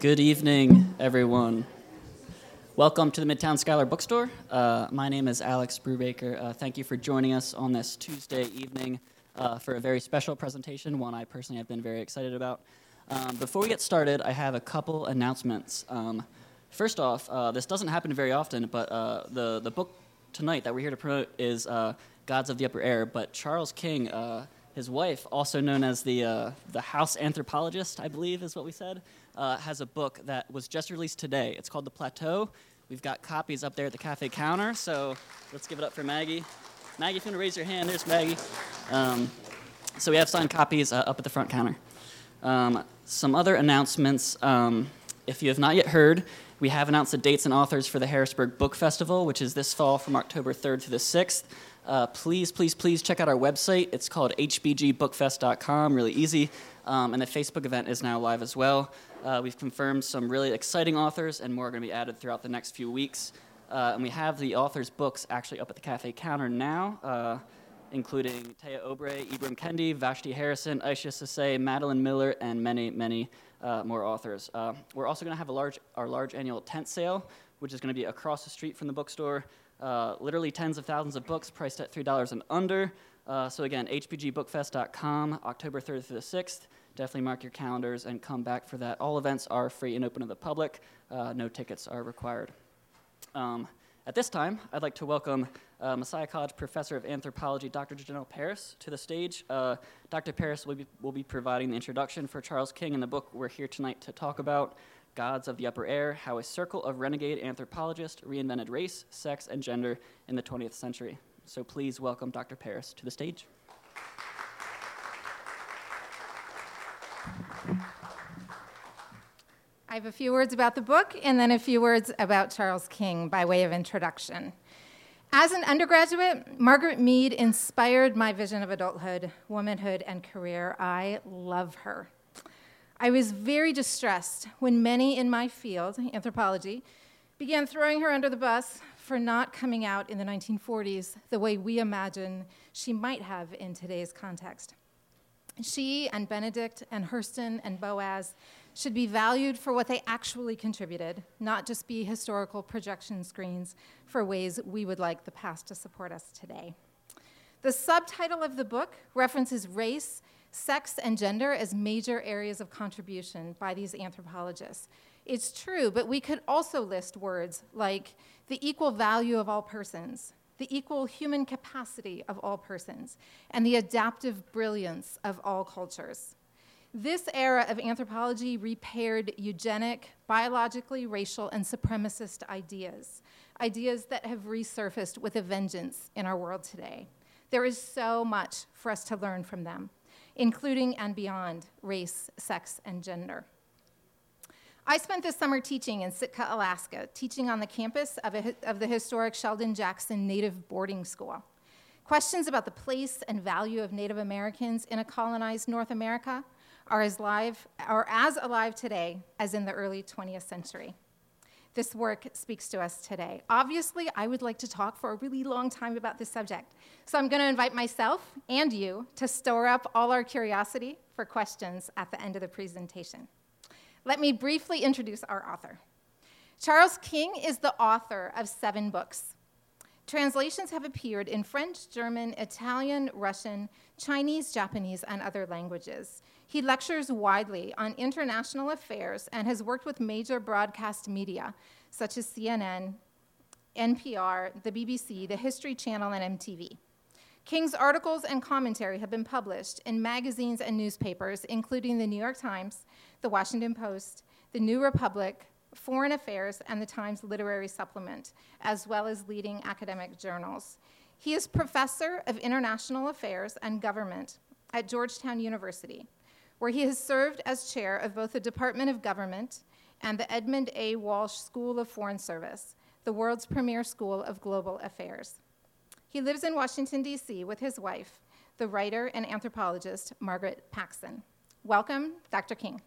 Good evening, everyone. Welcome to the Midtown Scholar Bookstore. Uh, my name is Alex Brubaker. Uh, thank you for joining us on this Tuesday evening uh, for a very special presentation, one I personally have been very excited about. Um, before we get started, I have a couple announcements. Um, first off, uh, this doesn't happen very often, but uh, the, the book tonight that we're here to promote is uh, Gods of the Upper Air, but Charles King, his wife, also known as the, the house anthropologist, I believe is what we said, uh, has a book that was just released today. It's called The Plateau. We've got copies up there at the cafe counter, so let's give it up for Maggie. Maggie, if you want to raise your hand, there's Maggie. Um, so we have signed copies uh, up at the front counter. Um, some other announcements. Um, if you have not yet heard, we have announced the dates and authors for the Harrisburg Book Festival, which is this fall from October 3rd to the 6th. Uh, please, please, please check out our website. It's called hbgbookfest.com, really easy. Um, and the Facebook event is now live as well. Uh, we've confirmed some really exciting authors, and more are going to be added throughout the next few weeks. Uh, and we have the authors' books actually up at the cafe counter now, uh, including Taya Obrey, Ibram Kendi, Vashti Harrison, Aisha Sasay, Madeline Miller, and many, many uh, more authors. Uh, we're also going to have a large, our large annual tent sale, which is going to be across the street from the bookstore. Uh, literally tens of thousands of books priced at $3 and under. so again, hbgbookfest.com, October 3rd through the 6th definitely mark your calendars and come back for that. All events are free and open to the public. Uh, no tickets are required. Um, at this time, I'd like to welcome uh, Messiah College Professor of Anthropology, Dr. Jenell Paris, to the stage. Uh, Dr. Paris will be, will be providing the introduction for Charles King and the book we're here tonight to talk about, Gods of the Upper Air How a Circle of Renegade Anthropologists Reinvented Race, Sex, and Gender in the 20th Century. So please welcome Dr. Paris to the stage. I have a few words about the book and then a few words about Charles King by way of introduction. As an undergraduate, Margaret Mead inspired my vision of adulthood, womanhood, and career. I love her. I was very distressed when many in my field, anthropology, began throwing her under the bus for not coming out in the 1940s the way we imagine she might have in today's context. She and Benedict and Hurston and Boas should be valued for what they actually contributed, not just be historical projection screens for ways we would like the past to support us today. The subtitle of the book references race, sex, and gender as major areas of contribution by these anthropologists. It's true, but we could also list words like the equal value of all persons, the equal human capacity of all persons, and the adaptive brilliance of all cultures. This era of anthropology repaired eugenic, biologically racial, and supremacist ideas, ideas that have resurfaced with a vengeance in our world today. There is so much for us to learn from them, including and beyond race, sex, and gender. I spent this summer teaching in Sitka, Alaska, teaching on the campus of, a, of the historic Sheldon Jackson Native Boarding School. Questions about the place and value of Native Americans in a colonized North America are as, live, are as alive today as in the early 20th century. This work speaks to us today. Obviously, I would like to talk for a really long time about this subject, so I'm going to invite myself and you to store up all our curiosity for questions at the end of the presentation. Let me briefly introduce our author. Charles King is the author of seven books. Translations have appeared in French, German, Italian, Russian, Chinese, Japanese, and other languages. He lectures widely on international affairs and has worked with major broadcast media such as CNN, NPR, the BBC, the History Channel, and MTV. King's articles and commentary have been published in magazines and newspapers, including the New York Times, the Washington Post, the New Republic, Foreign Affairs, and the Times Literary Supplement, as well as leading academic journals. He is professor of international affairs and government at Georgetown University where he has served as chair of both the Department of Government and the Edmund A. Walsh School of Foreign Service, the world's premier school of global affairs. He lives in Washington, D.C., with his wife, the writer and anthropologist Margaret Paxson. Welcome, Dr. King.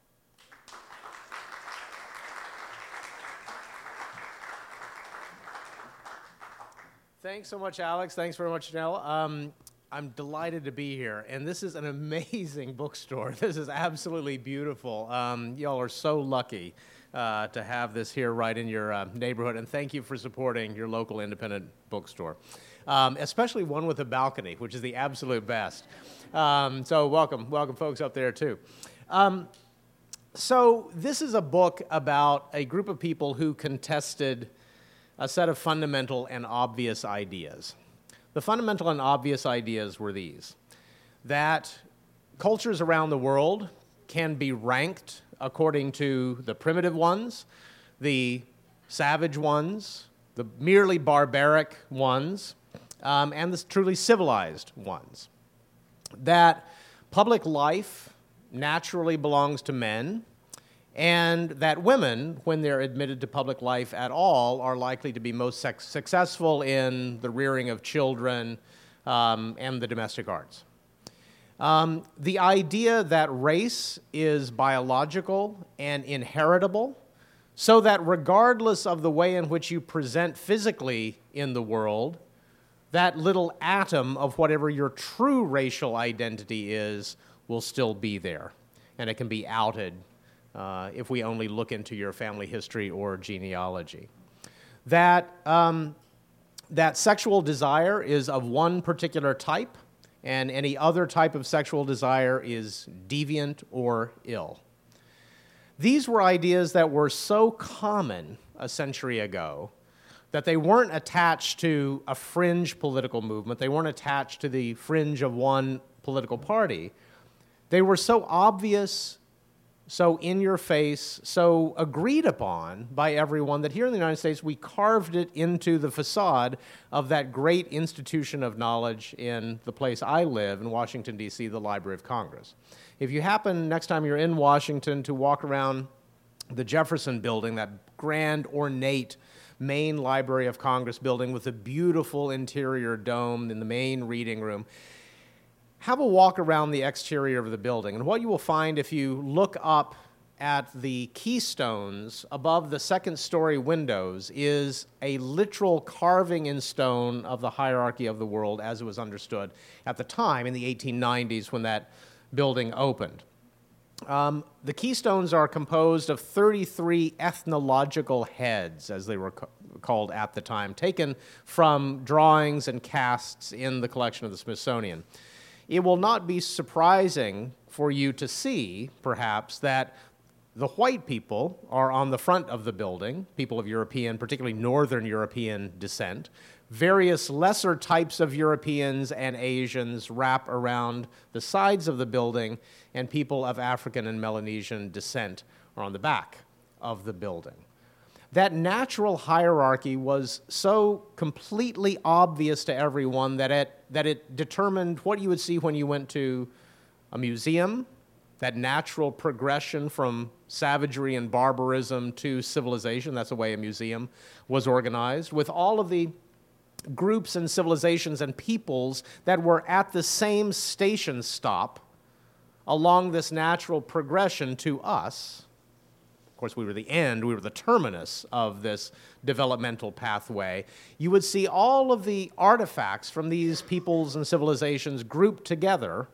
Thanks so much, Alex. Thanks very much, Jenell. Um, I'm delighted to be here, and this is an amazing bookstore. This is absolutely beautiful. Um, y'all are so lucky uh, to have this here right in your uh, neighborhood, and thank you for supporting your local independent bookstore, um, especially one with a balcony, which is the absolute best. Um, so, welcome, welcome, folks up there too. Um, so, this is a book about a group of people who contested a set of fundamental and obvious ideas. The fundamental and obvious ideas were these that cultures around the world can be ranked according to the primitive ones, the savage ones, the merely barbaric ones, um, and the truly civilized ones. That public life naturally belongs to men, and that women, when they're admitted to public life at all, are likely to be most successful in the rearing of children um, and the domestic arts. Um, the idea that race is biological and inheritable, so that regardless of the way in which you present physically in the world, that little atom of whatever your true racial identity is will still be there, and it can be outed uh, if we only look into your family history or genealogy. That, um, that sexual desire is of one particular type, and any other type of sexual desire is deviant or ill. These were ideas that were so common a century ago that they weren't attached to a fringe political movement, they weren't attached to the fringe of one political party. They were so obvious so in your face, so agreed upon by everyone that here in the United States we carved it into the facade of that great institution of knowledge in the place I live in Washington, D.C., the Library of Congress. If you happen next time you're in Washington to walk around the Jefferson building, that grand, ornate main Library of Congress building with a beautiful interior dome in the main reading room, have a walk around the exterior of the building. And what you will find if you look up at the keystones above the second story windows is a literal carving in stone of the hierarchy of the world as it was understood at the time in the 1890s when that building opened. Um, the keystones are composed of 33 ethnological heads, as they were co- called at the time, taken from drawings and casts in the collection of the Smithsonian it will not be surprising for you to see, perhaps, that the white people are on the front of the building, people of European, particularly Northern European descent. Various lesser types of Europeans and Asians wrap around the sides of the building, and people of African and Melanesian descent are on the back of the building that natural hierarchy was so completely obvious to everyone that it, that it determined what you would see when you went to a museum, that natural progression from savagery and barbarism to civilization. That's the way a museum was organized, with all of the groups and civilizations and peoples that were at the same station stop along this natural progression to us course, we were the end, we were the terminus of this developmental pathway, you would see all of the artifacts from these peoples and civilizations grouped together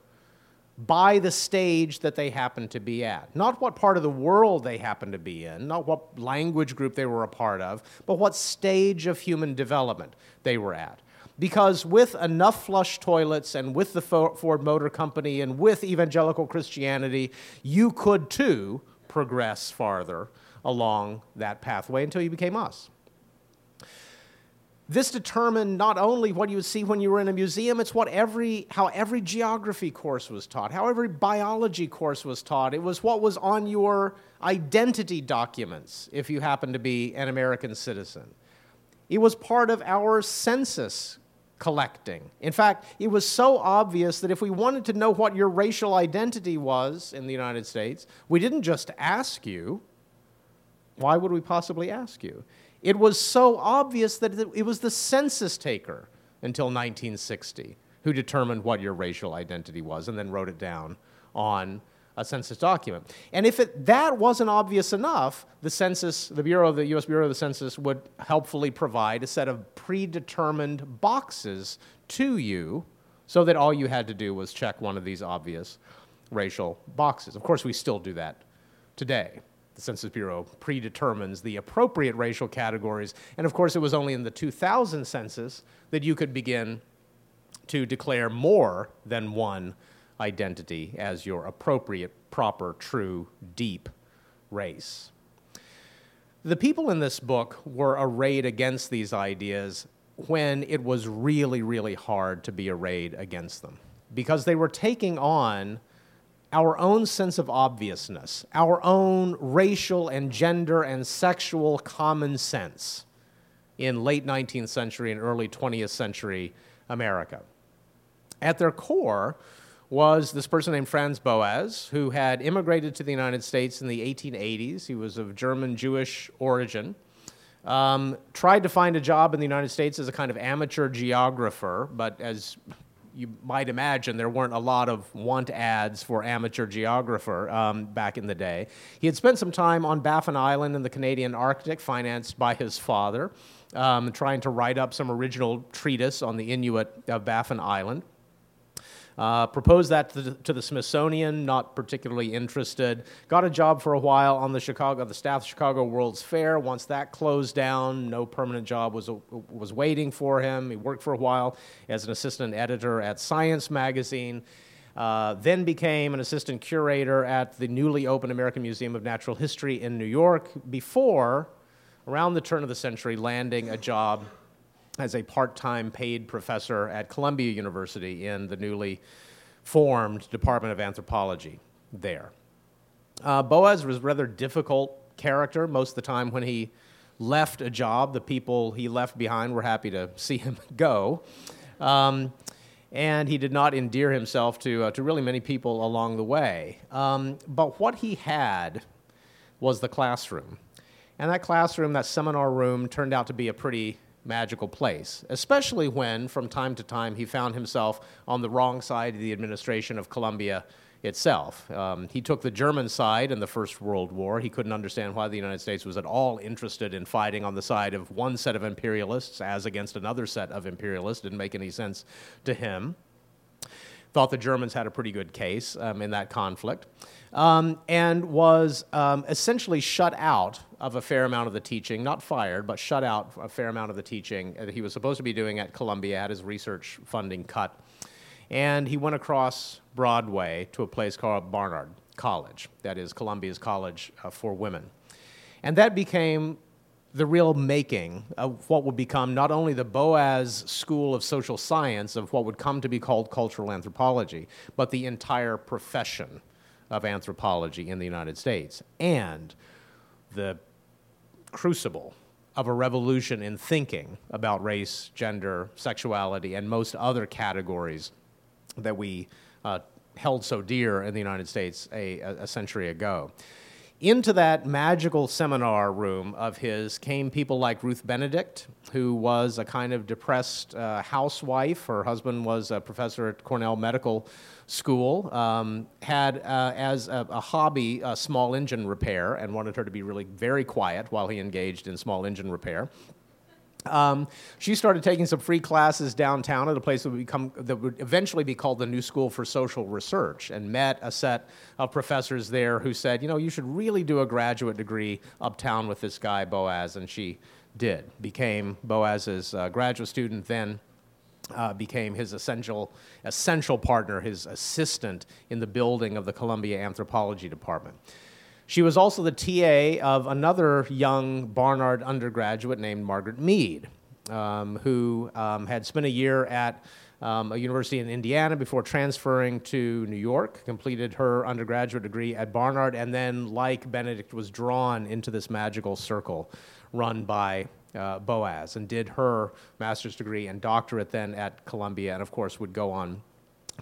by the stage that they happened to be at. Not what part of the world they happened to be in, not what language group they were a part of, but what stage of human development they were at. Because with enough flush toilets and with the Ford Motor Company and with evangelical Christianity, you could too progress farther along that pathway until you became us. This determined not only what you would see when you were in a museum, it's what every, how every geography course was taught, how every biology course was taught. It was what was on your identity documents if you happened to be an American citizen. It was part of our census collecting. In fact, it was so obvious that if we wanted to know what your racial identity was in the United States, we didn't just ask you. Why would we possibly ask you? It was so obvious that it was the census taker until 1960 who determined what your racial identity was and then wrote it down on a census document. And if it, that wasn't obvious enough, the census, the Bureau, of the U.S. Bureau of the Census would helpfully provide a set of predetermined boxes to you so that all you had to do was check one of these obvious racial boxes. Of course, we still do that today. The Census Bureau predetermines the appropriate racial categories, and of course, it was only in the 2000 census that you could begin to declare more than one identity as your appropriate, proper, true, deep race. The people in this book were arrayed against these ideas when it was really, really hard to be arrayed against them because they were taking on our own sense of obviousness, our own racial and gender and sexual common sense in late 19th century and early 20th century America. At their core was this person named Franz Boas, who had immigrated to the United States in the 1880s. He was of German Jewish origin. Um, tried to find a job in the United States as a kind of amateur geographer, but as you might imagine, there weren't a lot of want ads for amateur geographer um, back in the day. He had spent some time on Baffin Island in the Canadian Arctic, financed by his father, um, trying to write up some original treatise on the Inuit of Baffin Island. Uh, proposed that to the, to the, Smithsonian, not particularly interested. Got a job for a while on the Chicago, the staff of Chicago World's Fair. Once that closed down, no permanent job was, was waiting for him. He worked for a while as an assistant editor at Science Magazine. Uh, then became an assistant curator at the newly opened American Museum of Natural History in New York before, around the turn of the century, landing a job as a part time paid professor at Columbia University in the newly formed Department of Anthropology there. Uh, Boas was a rather difficult character most of the time when he left a job. The people he left behind were happy to see him go. Um, and he did not endear himself to, uh, to really many people along the way. Um, but what he had was the classroom. And that classroom, that seminar room, turned out to be a pretty magical place, especially when, from time to time, he found himself on the wrong side of the administration of Columbia itself. Um, he took the German side in the First World War. He couldn't understand why the United States was at all interested in fighting on the side of one set of imperialists as against another set of imperialists. Didn't make any sense to him. Thought the Germans had a pretty good case um, in that conflict um, and was um, essentially shut out of a fair amount of the teaching, not fired, but shut out a fair amount of the teaching that he was supposed to be doing at Columbia, had his research funding cut. And he went across Broadway to a place called Barnard College, that is Columbia's college uh, for women. And that became the real making of what would become not only the Boas School of Social Science, of what would come to be called cultural anthropology, but the entire profession of anthropology in the United States and the crucible of a revolution in thinking about race, gender, sexuality, and most other categories that we uh, held so dear in the United States a, a century ago. Into that magical seminar room of his came people like Ruth Benedict, who was a kind of depressed uh, housewife. Her husband was a professor at Cornell Medical School, um, had uh, as a, a hobby a small engine repair, and wanted her to be really very quiet while he engaged in small engine repair. Um, she started taking some free classes downtown at a place that would, become, that would eventually be called the New School for Social Research and met a set of professors there who said, you know, you should really do a graduate degree uptown with this guy, Boas, And she did, became Boas's uh, graduate student, then uh, became his essential, essential partner, his assistant in the building of the Columbia Anthropology Department. She was also the TA of another young Barnard undergraduate named Margaret Mead, um, who um, had spent a year at um, a university in Indiana before transferring to New York, completed her undergraduate degree at Barnard, and then, like Benedict, was drawn into this magical circle run by uh, Boas and did her master's degree and doctorate then at Columbia, and of course would go on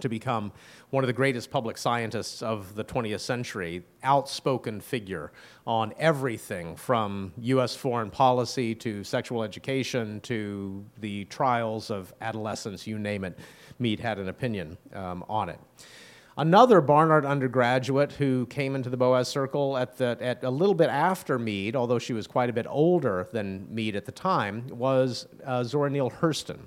to become one of the greatest public scientists of the 20th century, outspoken figure on everything from US foreign policy to sexual education to the trials of adolescence, you name it. Mead had an opinion um, on it. Another Barnard undergraduate who came into the Boas Circle at, the, at a little bit after Mead, although she was quite a bit older than Mead at the time, was uh, Zora Neale Hurston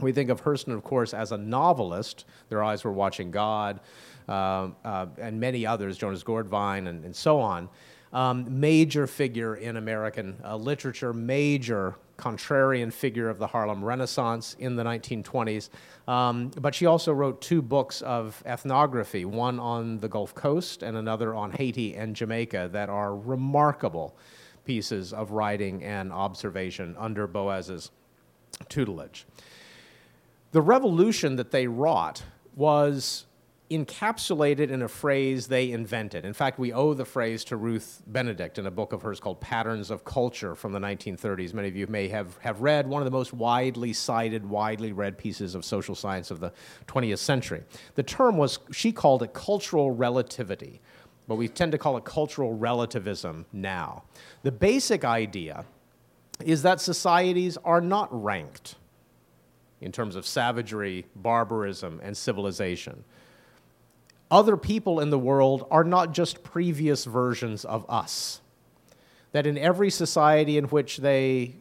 We think of Hurston, of course, as a novelist. Their eyes were watching God, uh, uh, and many others, Jonah's Gourd Vine, and, and so on. Um, major figure in American uh, literature, major contrarian figure of the Harlem Renaissance in the 1920s. Um, but she also wrote two books of ethnography, one on the Gulf Coast and another on Haiti and Jamaica, that are remarkable pieces of writing and observation under Boas's tutelage. The revolution that they wrought was encapsulated in a phrase they invented. In fact, we owe the phrase to Ruth Benedict in a book of hers called Patterns of Culture from the 1930s. Many of you may have, have read one of the most widely cited, widely read pieces of social science of the 20th century. The term was, she called it cultural relativity, but we tend to call it cultural relativism now. The basic idea is that societies are not ranked in terms of savagery, barbarism, and civilization other people in the world are not just previous versions of us. That in every society in which they,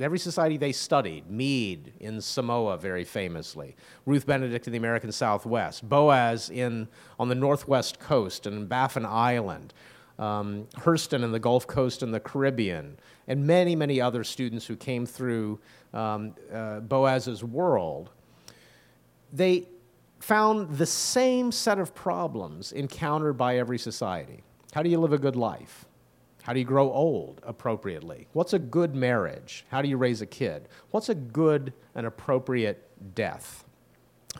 every society they studied, Mead in Samoa very famously, Ruth Benedict in the American Southwest, Boas in, on the Northwest Coast and Baffin Island, um, Hurston in the Gulf Coast and the Caribbean, and many, many other students who came through um, uh, Boas's world, they found the same set of problems encountered by every society. How do you live a good life? How do you grow old appropriately? What's a good marriage? How do you raise a kid? What's a good and appropriate death?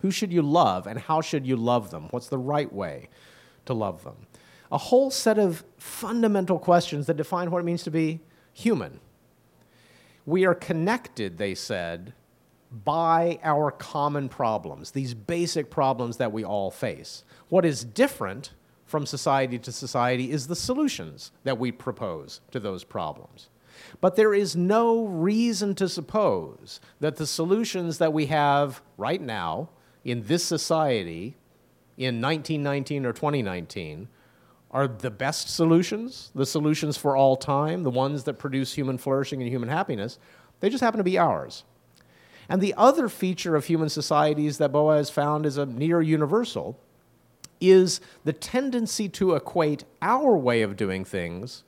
Who should you love and how should you love them? What's the right way to love them? A whole set of fundamental questions that define what it means to be human. We are connected, they said, by our common problems, these basic problems that we all face. What is different from society to society is the solutions that we propose to those problems. But there is no reason to suppose that the solutions that we have right now in this society in 1919 or 2019 are the best solutions, the solutions for all time, the ones that produce human flourishing and human happiness. They just happen to be ours. And the other feature of human societies that Boas found is a near universal is the tendency to equate our way of doing things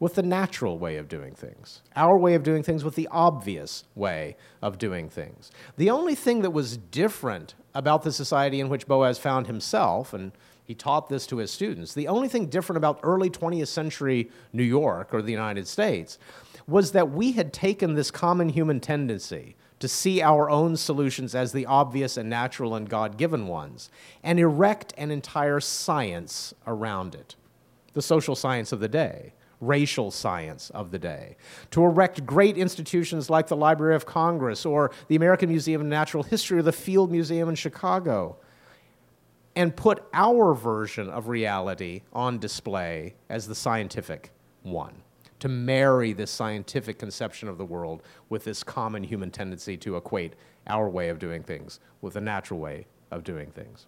with the natural way of doing things, our way of doing things with the obvious way of doing things. The only thing that was different about the society in which Boas found himself, and he taught this to his students, the only thing different about early 20th century New York or the United States was that we had taken this common human tendency to see our own solutions as the obvious and natural and God given ones, and erect an entire science around it. The social science of the day, racial science of the day, to erect great institutions like the Library of Congress or the American Museum of Natural History or the Field Museum in Chicago, and put our version of reality on display as the scientific one to marry this scientific conception of the world with this common human tendency to equate our way of doing things with a natural way of doing things.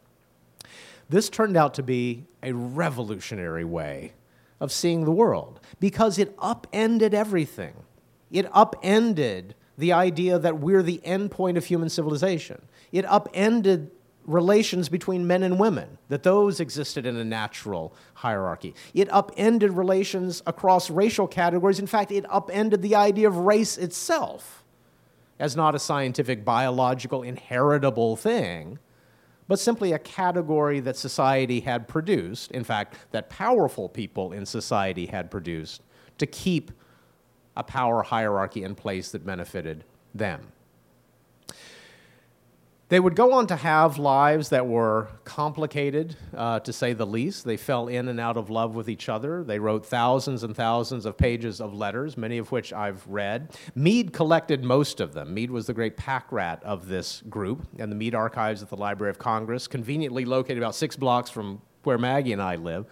This turned out to be a revolutionary way of seeing the world because it upended everything. It upended the idea that we're the end point of human civilization. It upended relations between men and women, that those existed in a natural hierarchy. It upended relations across racial categories. In fact, it upended the idea of race itself as not a scientific, biological, inheritable thing, but simply a category that society had produced, in fact, that powerful people in society had produced to keep a power hierarchy in place that benefited them. They would go on to have lives that were complicated, uh, to say the least. They fell in and out of love with each other. They wrote thousands and thousands of pages of letters, many of which I've read. Mead collected most of them. Mead was the great pack rat of this group, and the Mead Archives at the Library of Congress, conveniently located about six blocks from where Maggie and I live,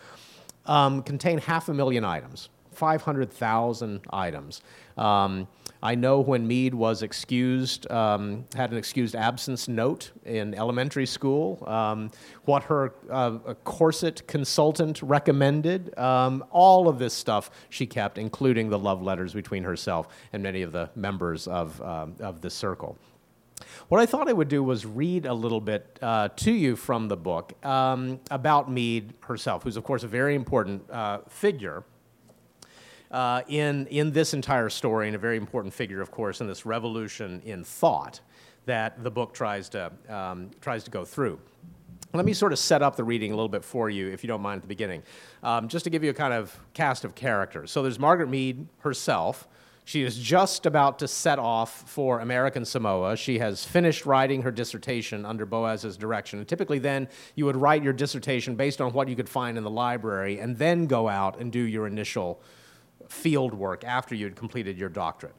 um, contain half a million items, 500,000 items. Um, I know when Mead was excused, um, had an excused absence note in elementary school, um, what her uh, corset consultant recommended, um, all of this stuff she kept, including the love letters between herself and many of the members of, um, of the circle. What I thought I would do was read a little bit uh, to you from the book um, about Mead herself, who's, of course, a very important uh, figure uh, in, in this entire story, and a very important figure, of course, in this revolution in thought that the book tries to, um, tries to go through. Let me sort of set up the reading a little bit for you, if you don't mind, at the beginning, um, just to give you a kind of cast of characters. So there's Margaret Mead herself. She is just about to set off for American Samoa. She has finished writing her dissertation under Boas's direction. And typically, then you would write your dissertation based on what you could find in the library and then go out and do your initial field work after you had completed your doctorate.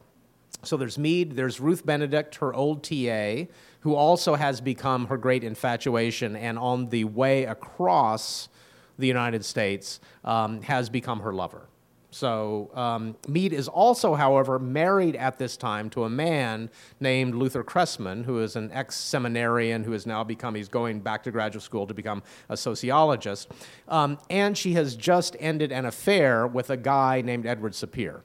So there's Mead, there's Ruth Benedict, her old TA, who also has become her great infatuation and on the way across the United States um, has become her lover. So um, Mead is also, however, married at this time to a man named Luther Cressman, who is an ex-seminarian who has now become, he's going back to graduate school to become a sociologist. Um, and she has just ended an affair with a guy named Edward Sapir.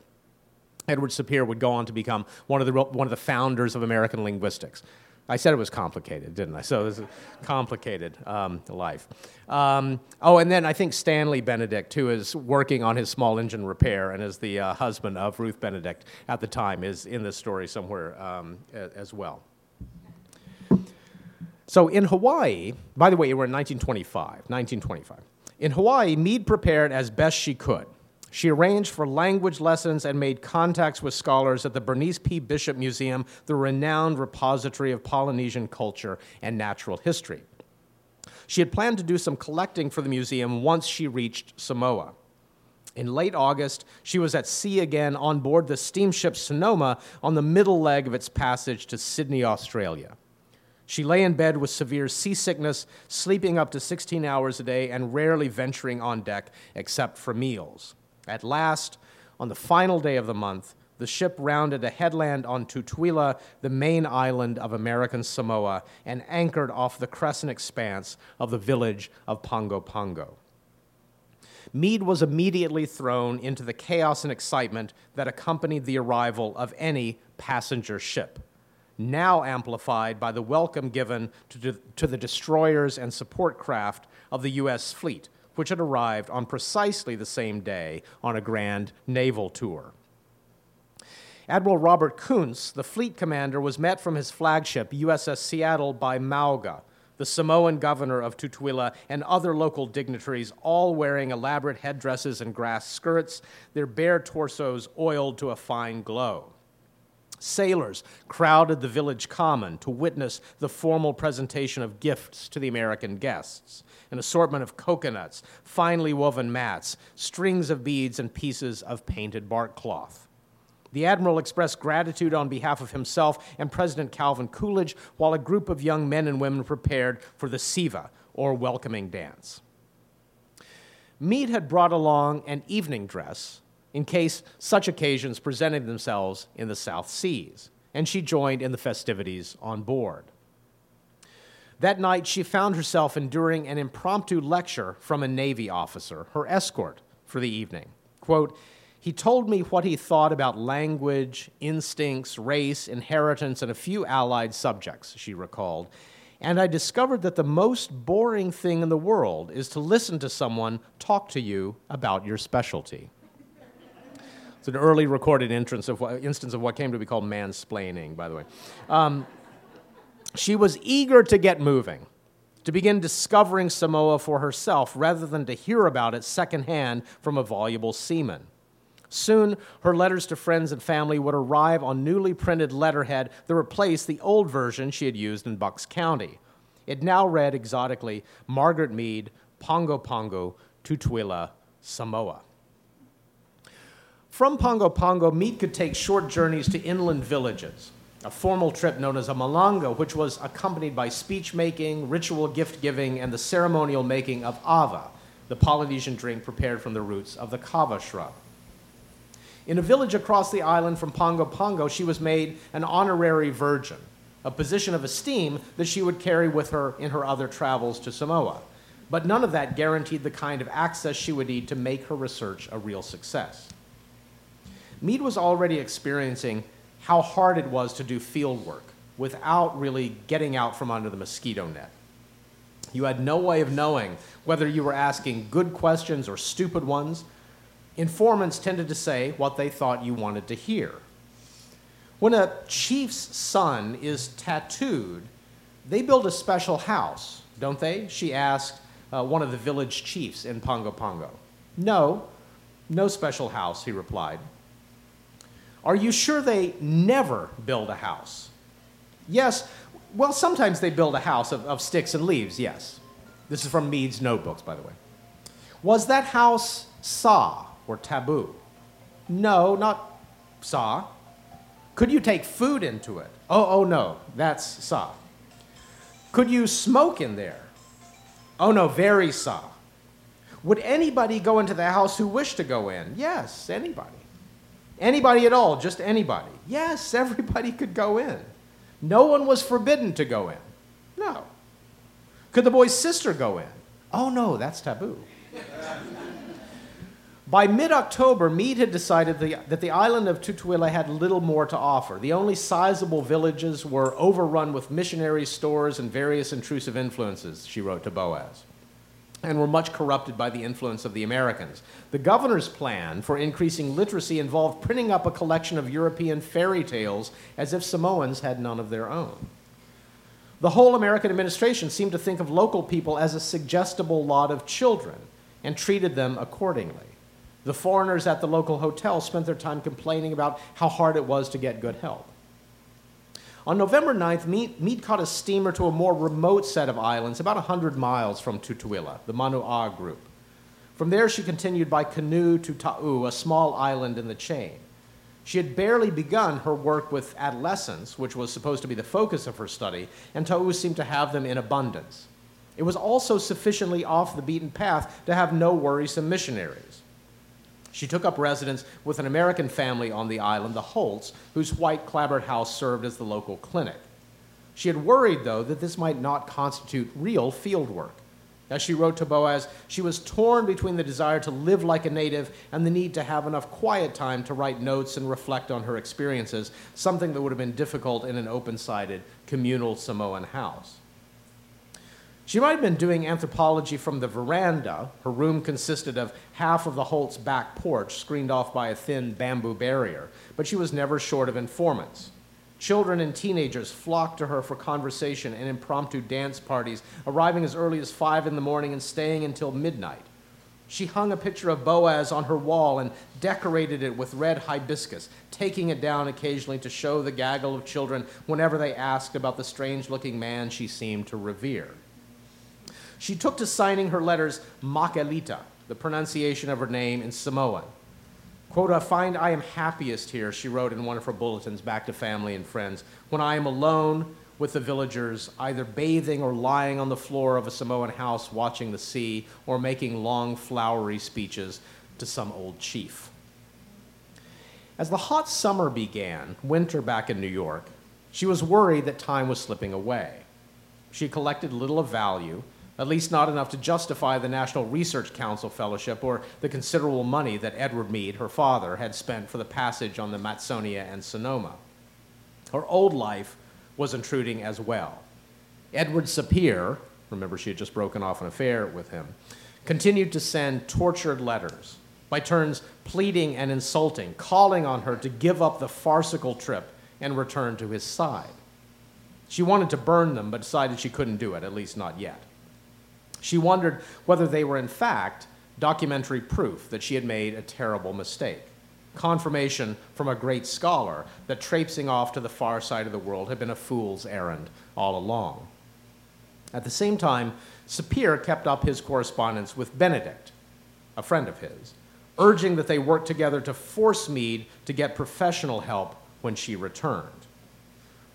Edward Sapir would go on to become one of the, one of the founders of American linguistics. I said it was complicated, didn't I? So this is a complicated um, life. Um, oh, and then I think Stanley Benedict, who is working on his small engine repair and is the uh, husband of Ruth Benedict at the time, is in this story somewhere um, as well. So in Hawaii, by the way, we're in 1925, 1925. In Hawaii, Mead prepared as best she could. She arranged for language lessons and made contacts with scholars at the Bernice P. Bishop Museum, the renowned repository of Polynesian culture and natural history. She had planned to do some collecting for the museum once she reached Samoa. In late August, she was at sea again on board the steamship Sonoma on the middle leg of its passage to Sydney, Australia. She lay in bed with severe seasickness, sleeping up to 16 hours a day and rarely venturing on deck except for meals. At last, on the final day of the month, the ship rounded a headland on Tutuila, the main island of American Samoa, and anchored off the crescent expanse of the village of Pago Pago. Mead was immediately thrown into the chaos and excitement that accompanied the arrival of any passenger ship, now amplified by the welcome given to, to the destroyers and support craft of the U.S. fleet which had arrived on precisely the same day on a grand naval tour. Admiral Robert Coontz, the fleet commander, was met from his flagship, USS Seattle, by Mauga, the Samoan governor of Tutuila, and other local dignitaries, all wearing elaborate headdresses and grass skirts, their bare torsos oiled to a fine glow. Sailors crowded the village common to witness the formal presentation of gifts to the American guests an assortment of coconuts, finely woven mats, strings of beads, and pieces of painted bark cloth. The Admiral expressed gratitude on behalf of himself and President Calvin Coolidge, while a group of young men and women prepared for the Siva, or welcoming dance. Mead had brought along an evening dress in case such occasions presented themselves in the South Seas, and she joined in the festivities on board. That night, she found herself enduring an impromptu lecture from a Navy officer, her escort for the evening. Quote, he told me what he thought about language, instincts, race, inheritance, and a few allied subjects, she recalled. And I discovered that the most boring thing in the world is to listen to someone talk to you about your specialty. It's an early recorded instance of what, instance of what came to be called mansplaining, by the way. Um, she was eager to get moving, to begin discovering Samoa for herself rather than to hear about it secondhand from a voluble seaman. Soon, her letters to friends and family would arrive on newly printed letterhead that replaced the old version she had used in Bucks County. It now read exotically Margaret Mead, Pago Pago, Tutuila, Samoa. From Pago Pago, Mead could take short journeys to inland villages a formal trip known as a malanga, which was accompanied by speech making, ritual gift giving, and the ceremonial making of ava, the Polynesian drink prepared from the roots of the kava shrub. In a village across the island from Pago Pago, she was made an honorary virgin, a position of esteem that she would carry with her in her other travels to Samoa. But none of that guaranteed the kind of access she would need to make her research a real success. Mead was already experiencing how hard it was to do field work without really getting out from under the mosquito net. You had no way of knowing whether you were asking good questions or stupid ones. Informants tended to say what they thought you wanted to hear. When a chief's son is tattooed, they build a special house, don't they? She asked uh, one of the village chiefs in Pago Pago. No, no special house, he replied. Are you sure they never build a house? Yes, well, sometimes they build a house of, of sticks and leaves, yes. This is from Mead's notebooks, by the way. Was that house sa or taboo? No, not sa. Could you take food into it? Oh, oh no, that's sa. Could you smoke in there? Oh no, very sa. Would anybody go into the house who wished to go in? Yes, anybody. Anybody at all, just anybody. Yes, everybody could go in. No one was forbidden to go in. No. Could the boy's sister go in? Oh no, that's taboo. By mid October, Mead had decided the, that the island of Tutuila had little more to offer. The only sizable villages were overrun with missionary stores and various intrusive influences, she wrote to Boas, and were much corrupted by the influence of the Americans. The governor's plan for increasing literacy involved printing up a collection of European fairy tales as if Samoans had none of their own. The whole American administration seemed to think of local people as a suggestible lot of children and treated them accordingly. The foreigners at the local hotel spent their time complaining about how hard it was to get good help. On November 9th, Mead, Mead caught a steamer to a more remote set of islands, about 100 miles from Tutuila, the Manu'a group. From there, she continued by canoe to Ta'u, a small island in the chain. She had barely begun her work with adolescents, which was supposed to be the focus of her study, and Ta'u seemed to have them in abundance. It was also sufficiently off the beaten path to have no worrisome missionaries. She took up residence with an American family on the island, the Holts, whose white clapboard house served as the local clinic. She had worried, though, that this might not constitute real field work. As she wrote to Boas, she was torn between the desire to live like a native and the need to have enough quiet time to write notes and reflect on her experiences, something that would have been difficult in an open sided communal Samoan house. She might have been doing anthropology from the veranda. Her room consisted of half of the Holt's back porch, screened off by a thin bamboo barrier, but she was never short of informants. Children and teenagers flocked to her for conversation and impromptu dance parties, arriving as early as five in the morning and staying until midnight. She hung a picture of Boas on her wall and decorated it with red hibiscus, taking it down occasionally to show the gaggle of children whenever they asked about the strange looking man she seemed to revere. She took to signing her letters Makelita, the pronunciation of her name in Samoan. Quote, I find I am happiest here, she wrote in one of her bulletins back to family and friends, when I am alone with the villagers, either bathing or lying on the floor of a Samoan house watching the sea or making long, flowery speeches to some old chief. As the hot summer began, winter back in New York, she was worried that time was slipping away. She collected little of value at least not enough to justify the National Research Council fellowship or the considerable money that Edward Mead, her father, had spent for the passage on the Matsonia and Sonoma. Her old life was intruding as well. Edward Sapir, remember she had just broken off an affair with him, continued to send tortured letters, by turns pleading and insulting, calling on her to give up the farcical trip and return to his side. She wanted to burn them, but decided she couldn't do it, at least not yet. She wondered whether they were, in fact, documentary proof that she had made a terrible mistake. Confirmation from a great scholar that traipsing off to the far side of the world had been a fool's errand all along. At the same time, Sapir kept up his correspondence with Benedict, a friend of his, urging that they work together to force Mead to get professional help when she returned.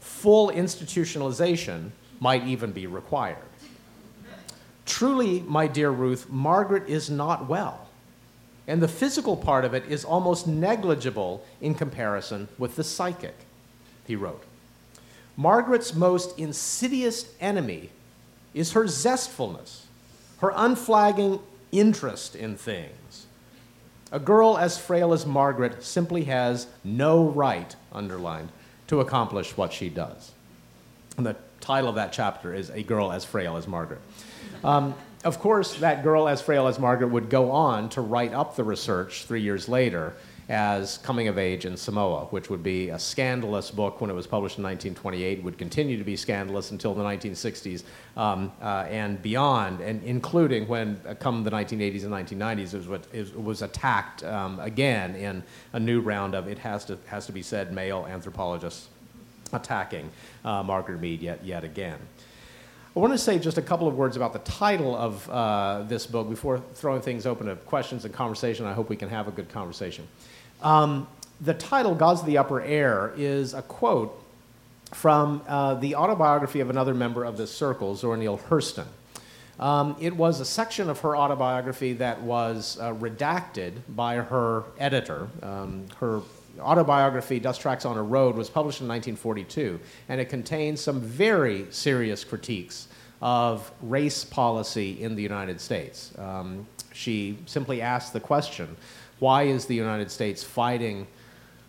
Full institutionalization might even be required. Truly, my dear Ruth, Margaret is not well. And the physical part of it is almost negligible in comparison with the psychic, he wrote. Margaret's most insidious enemy is her zestfulness, her unflagging interest in things. A girl as frail as Margaret simply has no right, underlined, to accomplish what she does. And the title of that chapter is A Girl as Frail as Margaret. Um, of course, that girl as frail as Margaret would go on to write up the research three years later as Coming of Age in Samoa, which would be a scandalous book when it was published in 1928, would continue to be scandalous until the 1960s um, uh, and beyond, and including when, uh, come the 1980s and 1990s, it was, what, it was attacked um, again in a new round of, it has to, has to be said, male anthropologists attacking uh, Margaret Mead yet, yet again. I want to say just a couple of words about the title of uh, this book before throwing things open to questions and conversation. I hope we can have a good conversation. Um, the title, Gods of the Upper Air, is a quote from uh, the autobiography of another member of this circle, Zora Neale Hurston. Um, it was a section of her autobiography that was uh, redacted by her editor. Um, her autobiography, Dust Tracks on a Road, was published in 1942, and it contains some very serious critiques of race policy in the United States. Um, she simply asked the question why is the United States fighting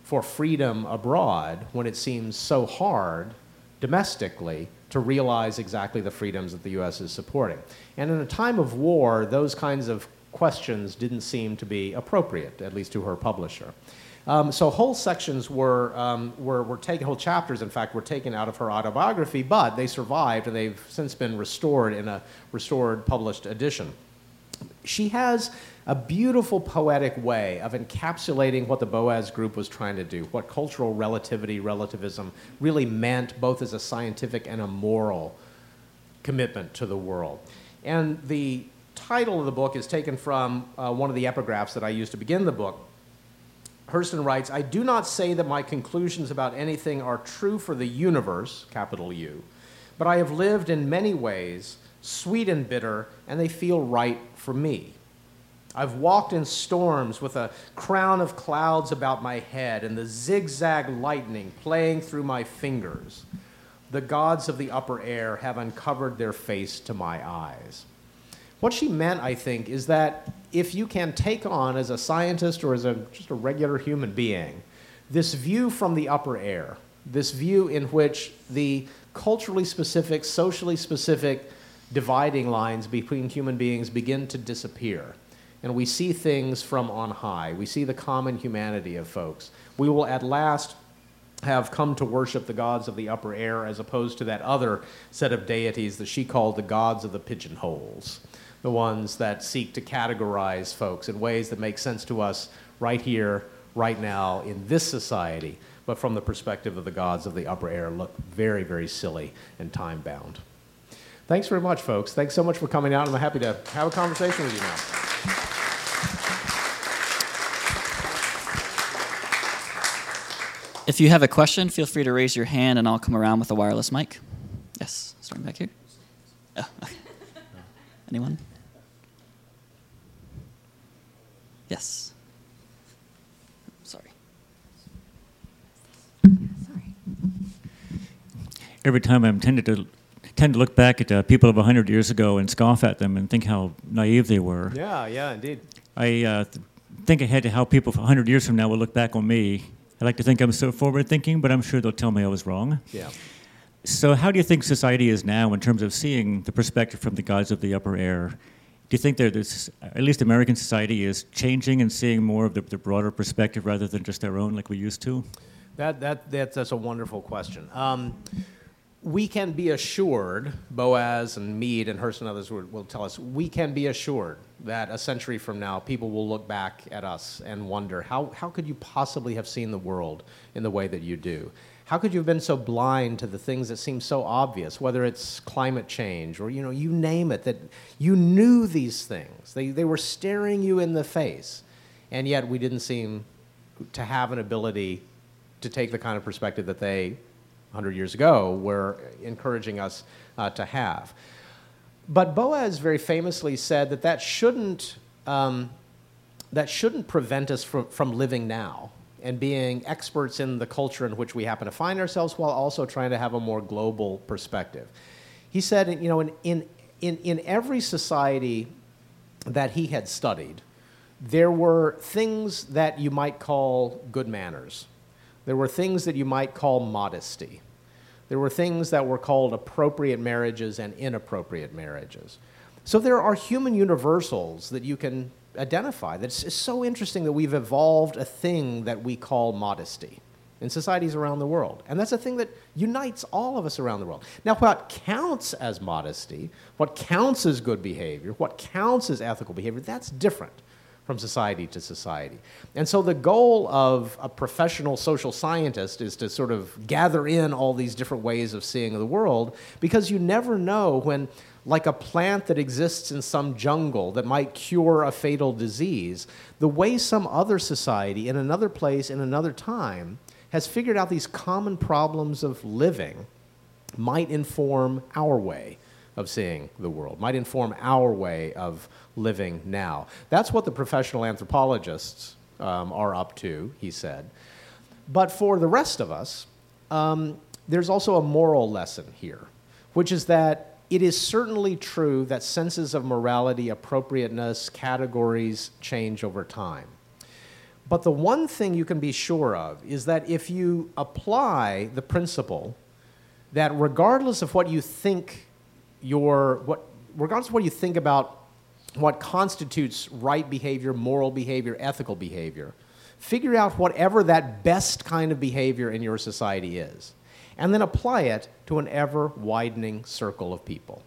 for freedom abroad when it seems so hard domestically to realize exactly the freedoms that the U.S. is supporting? And in a time of war, those kinds of questions didn't seem to be appropriate, at least to her publisher. Um, so whole sections were, um, were, were taken, whole chapters, in fact, were taken out of her autobiography, but they survived and they've since been restored in a restored published edition. She has a beautiful poetic way of encapsulating what the Boas group was trying to do, what cultural relativity, relativism really meant both as a scientific and a moral commitment to the world. And the title of the book is taken from uh, one of the epigraphs that I used to begin the book, Hurston writes, I do not say that my conclusions about anything are true for the universe, capital U, but I have lived in many ways, sweet and bitter, and they feel right for me. I've walked in storms with a crown of clouds about my head and the zigzag lightning playing through my fingers. The gods of the upper air have uncovered their face to my eyes. What she meant, I think, is that if you can take on as a scientist or as a, just a regular human being this view from the upper air, this view in which the culturally specific, socially specific dividing lines between human beings begin to disappear. And we see things from on high. We see the common humanity of folks. We will at last have come to worship the gods of the upper air as opposed to that other set of deities that she called the gods of the pigeonholes the ones that seek to categorize folks in ways that make sense to us right here, right now, in this society, but from the perspective of the gods of the upper air, look very, very silly and time bound. Thanks very much, folks. Thanks so much for coming out. I'm happy to have a conversation with you now. If you have a question, feel free to raise your hand and I'll come around with a wireless mic. Yes, starting back here. Oh, okay. Anyone? Yes. Sorry. Sorry. Every time I'm tended to tend to look back at uh, people of 100 years ago and scoff at them and think how naive they were. Yeah, yeah, indeed. I uh, th- think ahead to how people 100 years from now will look back on me. I like to think I'm so forward thinking, but I'm sure they'll tell me I was wrong. Yeah. So, how do you think society is now in terms of seeing the perspective from the gods of the upper air? Do you think that at least American society is changing and seeing more of the, the broader perspective rather than just their own like we used to? That, that, that, that's a wonderful question. Um, we can be assured, Boas and Mead and Hurst and others will, will tell us, we can be assured that a century from now, people will look back at us and wonder, how, how could you possibly have seen the world in the way that you do? How could you have been so blind to the things that seem so obvious, whether it's climate change or, you know, you name it, that you knew these things. They, they were staring you in the face, and yet we didn't seem to have an ability to take the kind of perspective that they, 100 years ago, were encouraging us uh, to have. But Boas very famously said that that shouldn't, um, that shouldn't prevent us from, from living now and being experts in the culture in which we happen to find ourselves while also trying to have a more global perspective. He said, you know, in, in, in, in every society that he had studied, there were things that you might call good manners. There were things that you might call modesty. There were things that were called appropriate marriages and inappropriate marriages. So there are human universals that you can identify. That's it's so interesting that we've evolved a thing that we call modesty in societies around the world. And that's a thing that unites all of us around the world. Now, what counts as modesty, what counts as good behavior, what counts as ethical behavior, that's different from society to society. And so the goal of a professional social scientist is to sort of gather in all these different ways of seeing the world because you never know when like a plant that exists in some jungle that might cure a fatal disease, the way some other society in another place in another time has figured out these common problems of living might inform our way of seeing the world, might inform our way of living now. That's what the professional anthropologists um, are up to, he said. But for the rest of us, um, there's also a moral lesson here, which is that it is certainly true that senses of morality, appropriateness, categories change over time. But the one thing you can be sure of is that if you apply the principle that regardless of what you think your what regardless of what you think about what constitutes right behavior, moral behavior, ethical behavior, figure out whatever that best kind of behavior in your society is, and then apply it to an ever widening circle of people.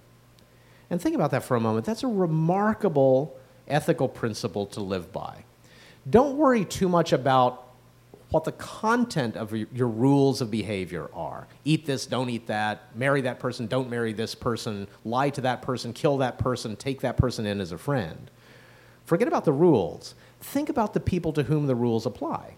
And think about that for a moment. That's a remarkable ethical principle to live by don't worry too much about what the content of your, rules of behavior are. Eat this, don't eat that, marry that person, don't marry this person, lie to that person, kill that person, take that person in as a friend. Forget about the rules. Think about the people to whom the rules apply.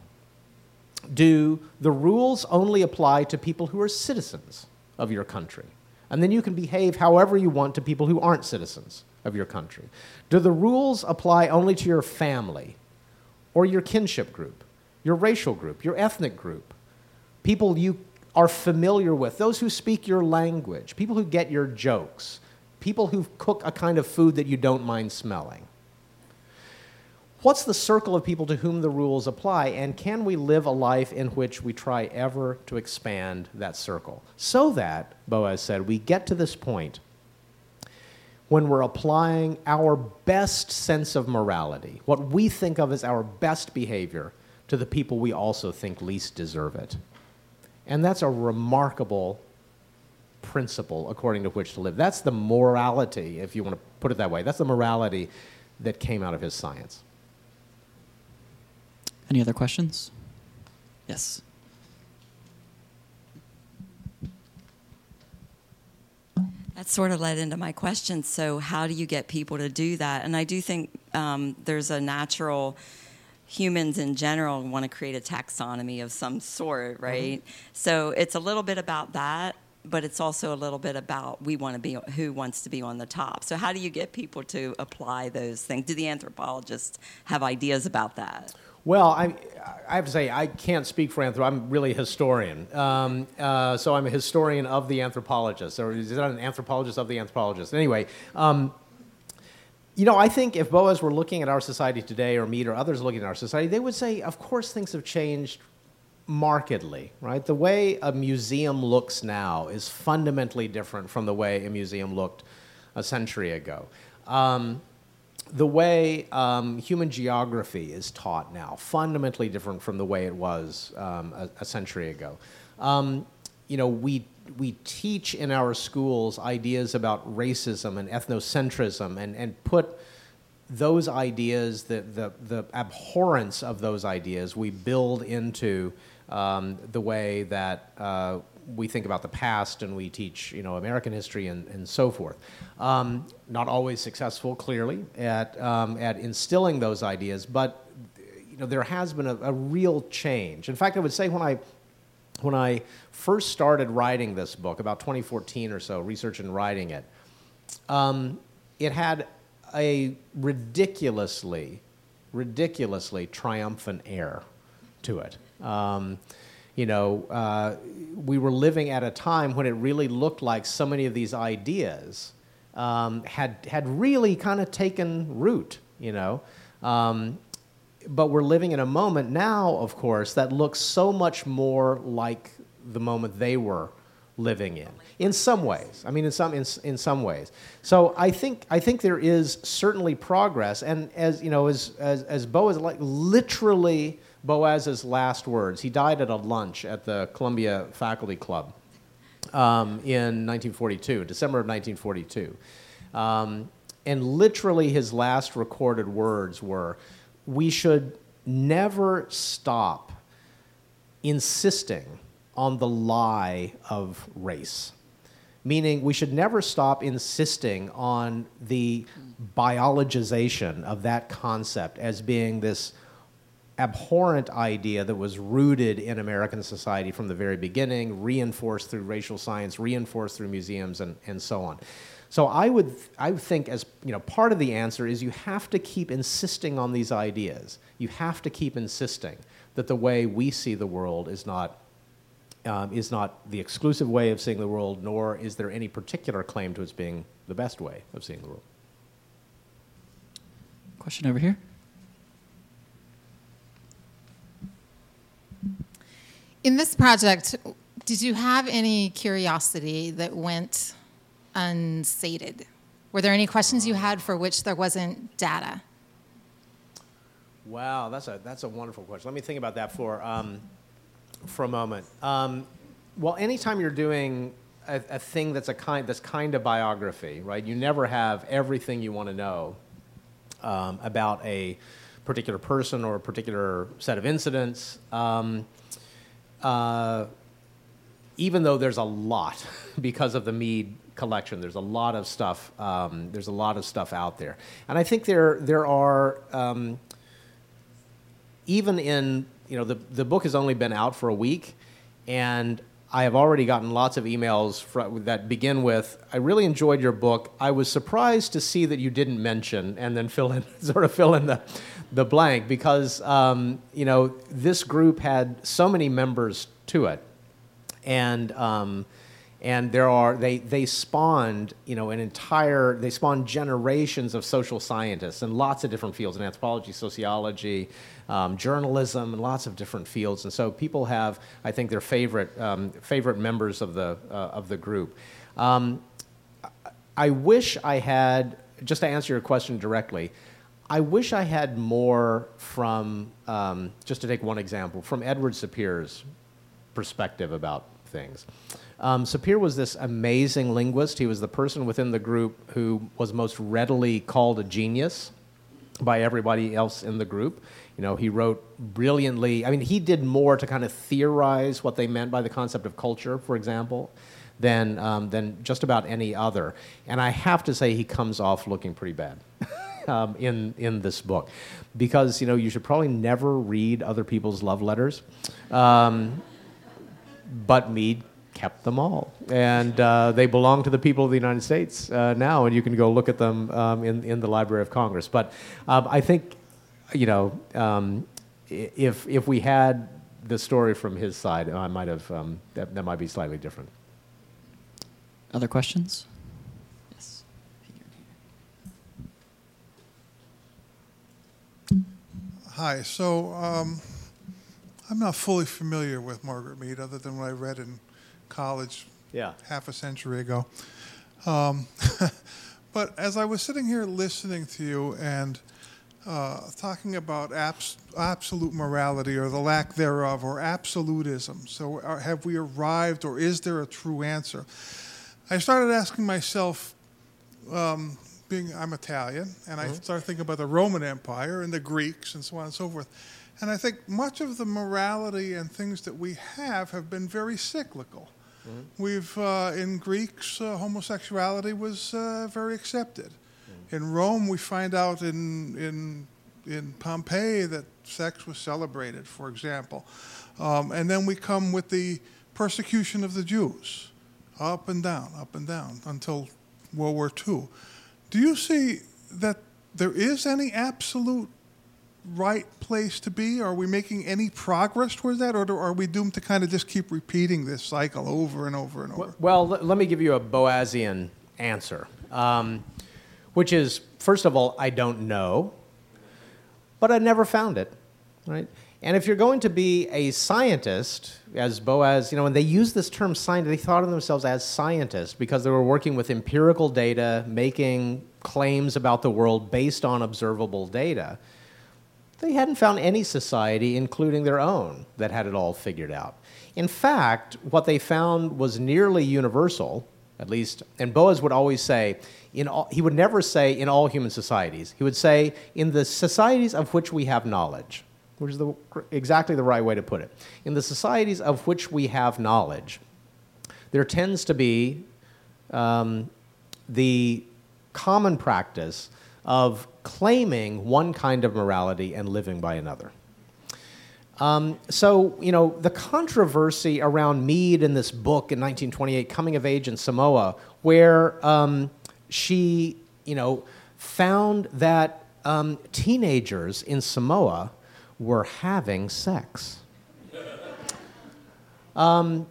Do the rules only apply to people who are citizens of your country? And then you can behave however you want to people who aren't citizens of your country. Do the rules apply only to your family? or your kinship group, your racial group, your ethnic group, people you are familiar with, those who speak your language, people who get your jokes, people who cook a kind of food that you don't mind smelling. What's the circle of people to whom the rules apply, and can we live a life in which we try ever to expand that circle? So that, Boas said, we get to this point when we're applying our best sense of morality, what we think of as our best behavior, to the people we also think least deserve it. And that's a remarkable principle according to which to live. That's the morality, if you want to put it that way. That's the morality that came out of his science. Any other questions? Yes. That sort of led into my question. So, how do you get people to do that? And I do think um, there's a natural humans in general want to create a taxonomy of some sort, mm-hmm. right? Mm-hmm. So it's a little bit about that, but it's also a little bit about we want to be who wants to be on the top. So how do you get people to apply those things? Do the anthropologists have ideas about that? Well, I, I have to say, I can't speak for anthropology. I'm really a historian. Um, uh, so I'm a historian of the anthropologist, or is it an anthropologist of the anthropologist? Anyway, um, you know, I think if Boas were looking at our society today, or Mead or others looking at our society, they would say, of course, things have changed markedly, right? The way a museum looks now is fundamentally different from the way a museum looked a century ago. Um, the way um, human geography is taught now, fundamentally different from the way it was um, a, a, century ago. Um, you know, we, we teach in our schools ideas about racism and ethnocentrism and, and put those ideas, the, the, the abhorrence of those ideas, we build into um, the way that uh, we think about the past and we teach, you know, American history and, and so forth. Um, not always successful, clearly, at, um, at instilling those ideas, but you know, there has been a, a, real change. In fact, I would say when I, when I first started writing this book, about 2014 or so, research and writing it, um, it had a ridiculously, ridiculously triumphant air to it. You know, uh, we were living at a time when it really looked like so many of these ideas um, had had really kind of taken root, you know. Um, but we're living in a moment now, of course, that looks so much more like the moment they were living in. In some ways. I mean in some in, in some ways. So i think i think there is certainly progress. And as you know as as, as boas like literally boas's last words he died at a lunch at the columbia faculty club um, in 1942 december of 1942 um, and literally his last recorded words were we should never stop insisting on the lie of race. Meaning, we should never stop insisting on the biologization of that concept as being this abhorrent idea that was rooted in American society from the very beginning, reinforced through racial science, reinforced through museums, and, and so on. So I would, I think as you know, part of the answer is you have to keep insisting on these ideas. You have to keep insisting that the way we see the world is not um, is not the exclusive way of seeing the world, nor is there any particular claim to its being the best way of seeing the world. Question over here. In this project, did you have any curiosity that went unsated? Were there any questions you had for which there wasn't data? Wow, that's a that's a wonderful question. Let me think about that for um, for a moment. Um, well, anytime you're doing a, a, thing that's a kind that's kind of biography, right? You never have everything you want to know um, about a particular person or a particular set of incidents. Uh, even though there's a lot because of the Mead collection, there's a lot of stuff. Um, there's a lot of stuff out there, and I think there there are um, even in you know, the, the book has only been out for a week, and I have already gotten lots of emails that begin with, I really enjoyed your book. I was surprised to see that you didn't mention, and then fill in, sort of fill in the, the blank, because, um, you know, this group had so many members to it. And, um, and there are they they spawned you know an entire they spawned generations of social scientists in lots of different fields in anthropology sociology um, journalism and lots of different fields and so people have i think their favorite um, favorite members of the uh, of the group um, i wish i had just to answer your question directly I wish I had more from, um, just to take one example, from Edward Sapir's perspective about things. Um, Sapir was this amazing linguist. He was the person within the group who was most readily called a genius by everybody else in the group. You know, he wrote brilliantly. I mean, he did more to kind of theorize what they meant by the concept of culture, for example, than, um, than just about any other. And I have to say, he comes off looking pretty bad. um, in, in this book. Because, you know, you should probably never read other people's love letters. Um, but Mead kept them all. And uh, they belong to the people of the United States uh, now, and you can go look at them um, in, in the Library of Congress. But um, I think, you know, um, if, if we had the story from his side, I might have, um, that, that might be slightly different. Other questions? Hi. So um, I'm not fully familiar with Margaret Mead, other than what I read in college yeah. half a century ago. Um, but as I was sitting here listening to you and uh, talking about abs- absolute morality or the lack thereof or absolutism, so are, have we arrived or is there a true answer? I started asking myself, um, being I'm Italian, and mm-hmm. I started thinking about the Roman Empire and the Greeks and so on and so forth. And I think much of the morality and things that we have have been very cyclical. Mm-hmm. We've uh, in Greeks, uh, homosexuality was uh, very accepted. Mm-hmm. In Rome, we find out in in in Pompeii that sex was celebrated, for example, um, and then we come with the persecution of the Jews, up and down, up and down until World War II. Do you see that there is any absolute right place to be? Are we making any progress towards that, or are we doomed to kind of just keep repeating this cycle over and over and over? Well, let me give you a Boasian answer, um, which is first of all, I don't know, but I never found it. Right? And if you're going to be a scientist, as Boas, you know, when they use this term scientist, they thought of themselves as scientists because they were working with empirical data, making claims about the world based on observable data. They hadn't found any society, including their own, that had it all figured out. In fact, what they found was nearly universal, at least, and Boas would always say, in all, he would never say in all human societies. He would say in the societies of which we have knowledge which is the, exactly the right way to put it. In the societies of which we have knowledge, there tends to be um, the common practice of claiming one kind of morality and living by another. Um, so, you know, the controversy around Mead in this book in 1928, Coming of Age in Samoa, where um, she, you know, found that um, teenagers in Samoa were having sex. Um,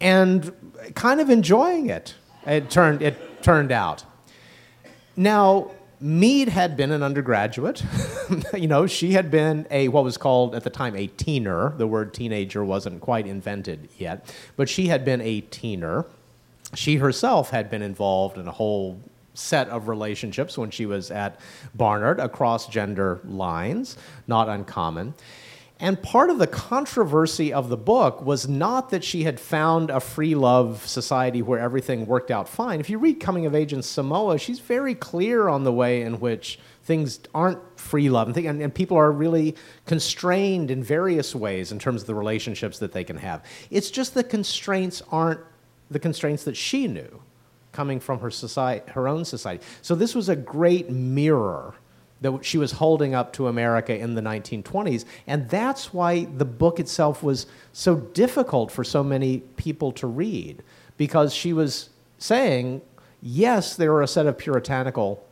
and kind of enjoying it, it turned, it turned out. Now, Mead had been an undergraduate. you know, she had been a what was called at the time a teener. The word teenager wasn't quite invented yet, but she had been a teener. She herself had been involved in a whole set of relationships when she was at Barnard across gender lines, not uncommon. And part of the controversy of the book was not that she had found a free love society where everything worked out fine. If you read Coming of Age in Samoa, she's very clear on the way in which things aren't free love and, and, people are really constrained in various ways in terms of the relationships that they can have. It's just the constraints aren't the constraints that she knew coming from her, society, her own society. So this was a great mirror that she was holding up to America in the 1920s. And that's why the book itself was so difficult for so many people to read, because she was saying, yes, there are a set of puritanical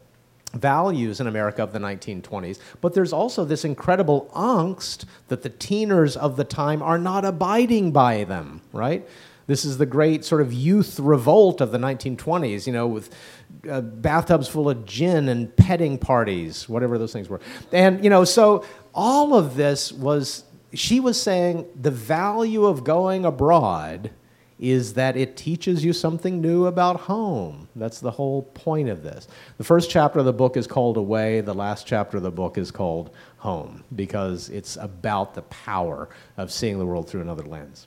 values in America of the 1920s, but there's also this incredible angst that the teeners of the time are not abiding by them, right? This is the great sort of youth revolt of the 1920s, you know, with uh, bathtubs full of gin and petting parties, whatever those things were. And, you know, so all of this was, she was saying the value of going abroad is that it teaches you something new about home. That's the whole point of this. The first chapter of the book is called Away, the last chapter of the book is called Home, because it's about the power of seeing the world through another lens.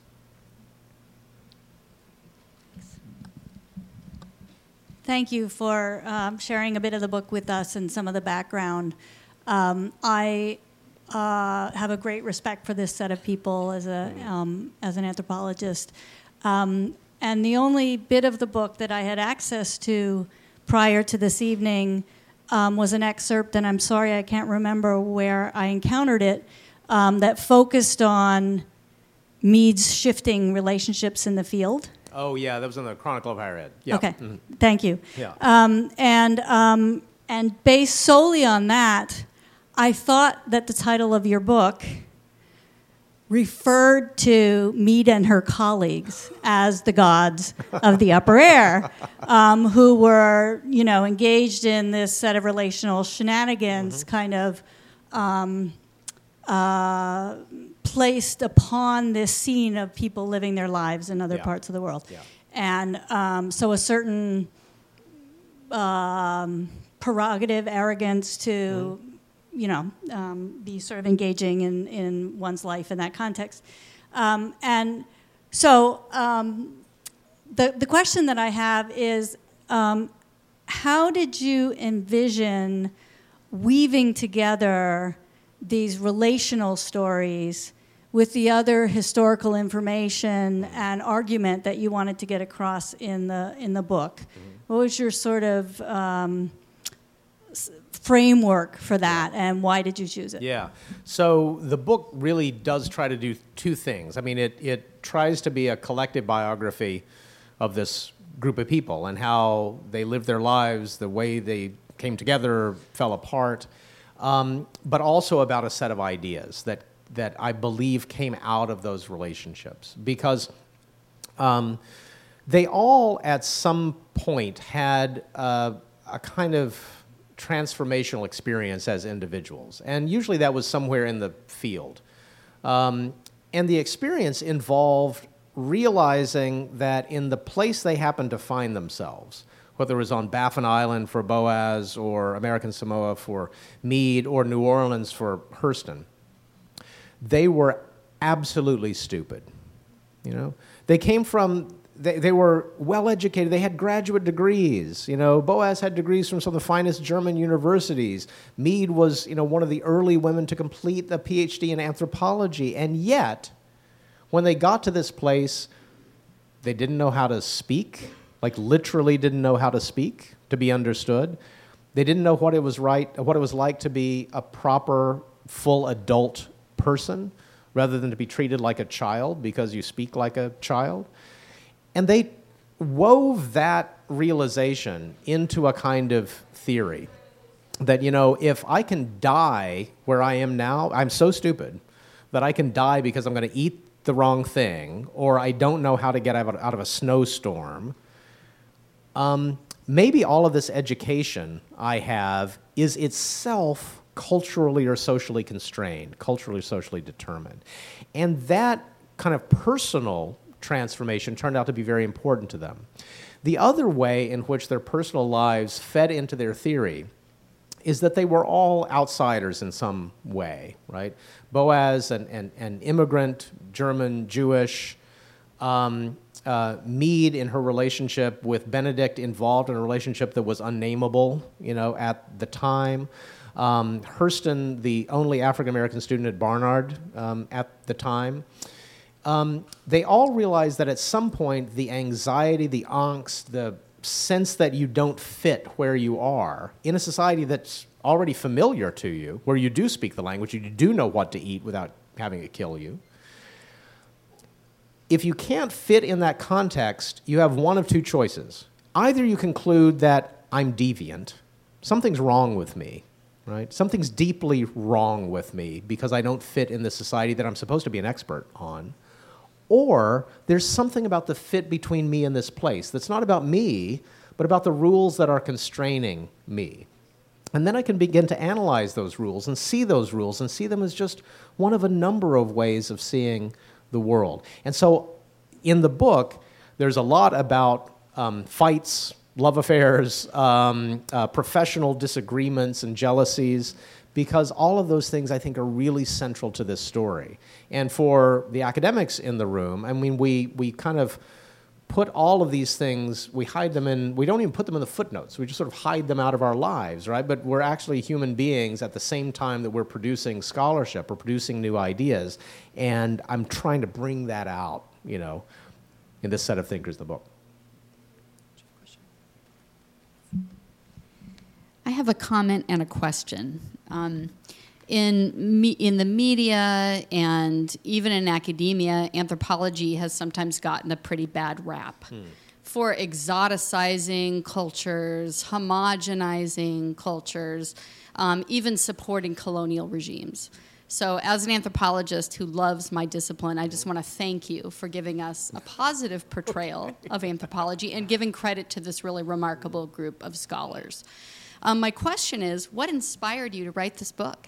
Thank you for um, sharing a bit of the book with us and some of the background. Um, I uh, have a great respect for this set of people as a um, as an anthropologist, um, and the only bit of the book that I had access to prior to this evening um, was an excerpt, and I'm sorry I can't remember where I encountered it, um, that focused on Mead's shifting relationships in the field. Oh yeah, that was in the Chronicle of Higher Ed. Yeah. Okay, mm-hmm. thank you. Yeah. Um, and um, and based solely on that, I thought that the title of your book referred to Mead and her colleagues as the gods of the upper air, um, who were, you know, engaged in this set of relational shenanigans, mm-hmm. kind of um, uh, placed upon this scene of people living their lives in other yeah. parts of the world. Yeah. And um, so a certain um, prerogative, arrogance to, mm. you know, um, be sort of engaging in, in one's life in that context. Um, and so um, the, the question that I have is um, how did you envision weaving together these relational stories with the other historical information and argument that you wanted to get across in the in the book. Mm-hmm. What was your sort of um, framework for that, and why did you choose it? Yeah, so the book really does try to do two things. I mean, it it tries to be a collective biography of this group of people and how they lived their lives, the way they came together, fell apart. Um, but also about a set of ideas that that I believe came out of those relationships because um, they all at some point had a kind of transformational experience as individuals, and usually that was somewhere in the field. Um, and the experience involved realizing that in the place they happened to find themselves, whether it was on Baffin Island for Boas or American Samoa for Mead or New Orleans for Hurston, they were absolutely stupid. You know, they came from they, they were well educated. They had graduate degrees. You know, Boas had degrees from some of the finest German universities. Mead was, you know, one of the early women to complete a PhD in anthropology. And yet, when they got to this place, they didn't know how to speak, like literally didn't know how to speak to be understood. They didn't know what it was right, what it was like to be a proper, full adult person rather than to be treated like a child because you speak like a child. And they wove that realization into a kind of theory that, you know, if I can die where I am now, I'm so stupid that I can die because I'm going to eat the wrong thing or I don't know how to get out of a snowstorm. Um, maybe all of this education I have is itself culturally or socially constrained, culturally or socially determined. And that kind of personal transformation turned out to be very important to them. The other way in which their personal lives fed into their theory is that they were all outsiders in some way, right? Boas, an, an, an immigrant, German, Jewish, um, uh, Mead in her relationship with Benedict involved in a relationship that was unnameable, you know, at the time. Um, Hurston, the only African American student at Barnard um, at the time um, they all realized that at some point the anxiety, the angst, the sense that you don't fit where you are in a society that's already familiar to you, where you do speak the language, you do know what to eat without having it kill you. If you can't fit in that context, you have one of two choices. Either you conclude that I'm deviant, something's wrong with me, right? Something's deeply wrong with me because I don't fit in the society that I'm supposed to be an expert on or there's something about the fit between me and this place that's not about me, but about the rules that are constraining me. And then I can begin to analyze those rules and see those rules and see them as just one of a number of ways of seeing the world. And so in the book, there's a lot about um, fights, love affairs, um, uh, professional disagreements, and jealousies because all of those things I think are really central to this story. And for the academics in the room, I mean, we, we kind of put all of these things, we hide them in, we don't even put them in the footnotes. We just sort of hide them out of our lives, right? But we're actually human beings at the same time that we're producing scholarship or producing new ideas. And I'm trying to bring that out, you know, in this set of thinkers, the book. I have a comment and a question. Um, in, me, in the media and even in academia, anthropology has sometimes gotten a pretty bad rap hmm. for exoticizing cultures, homogenizing cultures, um, even supporting colonial regimes. So, as an anthropologist who loves my discipline, I just want to thank you for giving us a positive portrayal of anthropology and giving credit to this really remarkable group of scholars. Um, my question is what inspired you to write this book?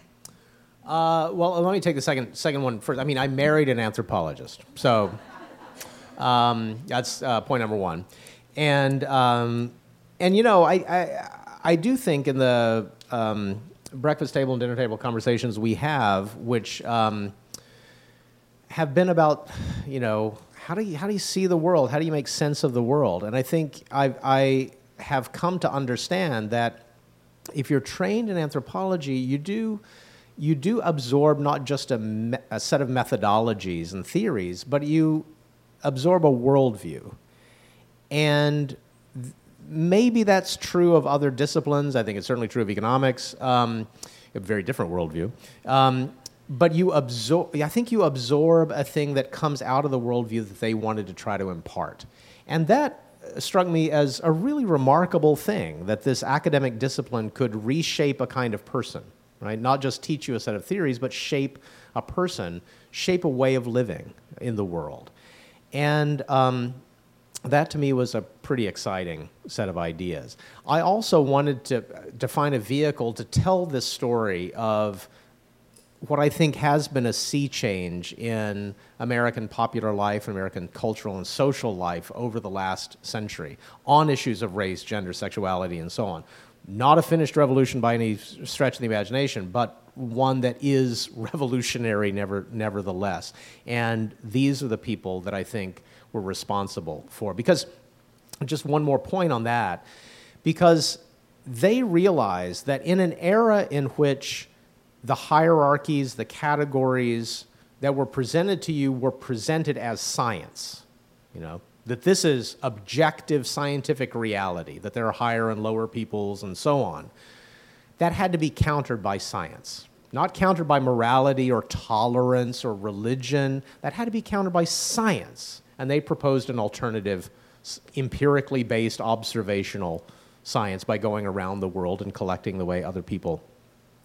Uh, well, let me take the second, second one first. I mean, I married an anthropologist. So um, that's uh, point number one. And, um, and you know, I, I, I, do think in the um, breakfast table and dinner table conversations we have, which um, have been about, you know, how do you, how do you see the world? How do you make sense of the world? And I think I, I have come to understand that if you're trained in anthropology, you do you do absorb not just a, me- a, set of methodologies and theories, but you absorb a worldview. And th- maybe that's true of other disciplines. I think it's certainly true of economics, um, a very different worldview. Um, but you absorb, I think you absorb a thing that comes out of the worldview that they wanted to try to impart. And that struck me as a really remarkable thing that this academic discipline could reshape a kind of person, right? Not just teach you a set of theories, but shape a person, shape a way of living in the world. And um, that to me was a pretty exciting set of ideas. I also wanted to, to find a vehicle to tell this story of what I think has been a sea change in American popular life American cultural and social life over the last century on issues of race, gender, sexuality, and so on. Not a finished revolution by any stretch of the imagination, but one that is revolutionary never, nevertheless. And these are the people that I think were responsible for. Because, just one more point on that, because they realized that in an era in which the hierarchies, the categories that were presented to you were presented as science, you know, that this is objective scientific reality, that there are higher and lower peoples and so on, that had to be countered by science. Not countered by morality or tolerance or religion, that had to be countered by science. And they proposed an alternative, empirically based observational science by going around the world and collecting the way other people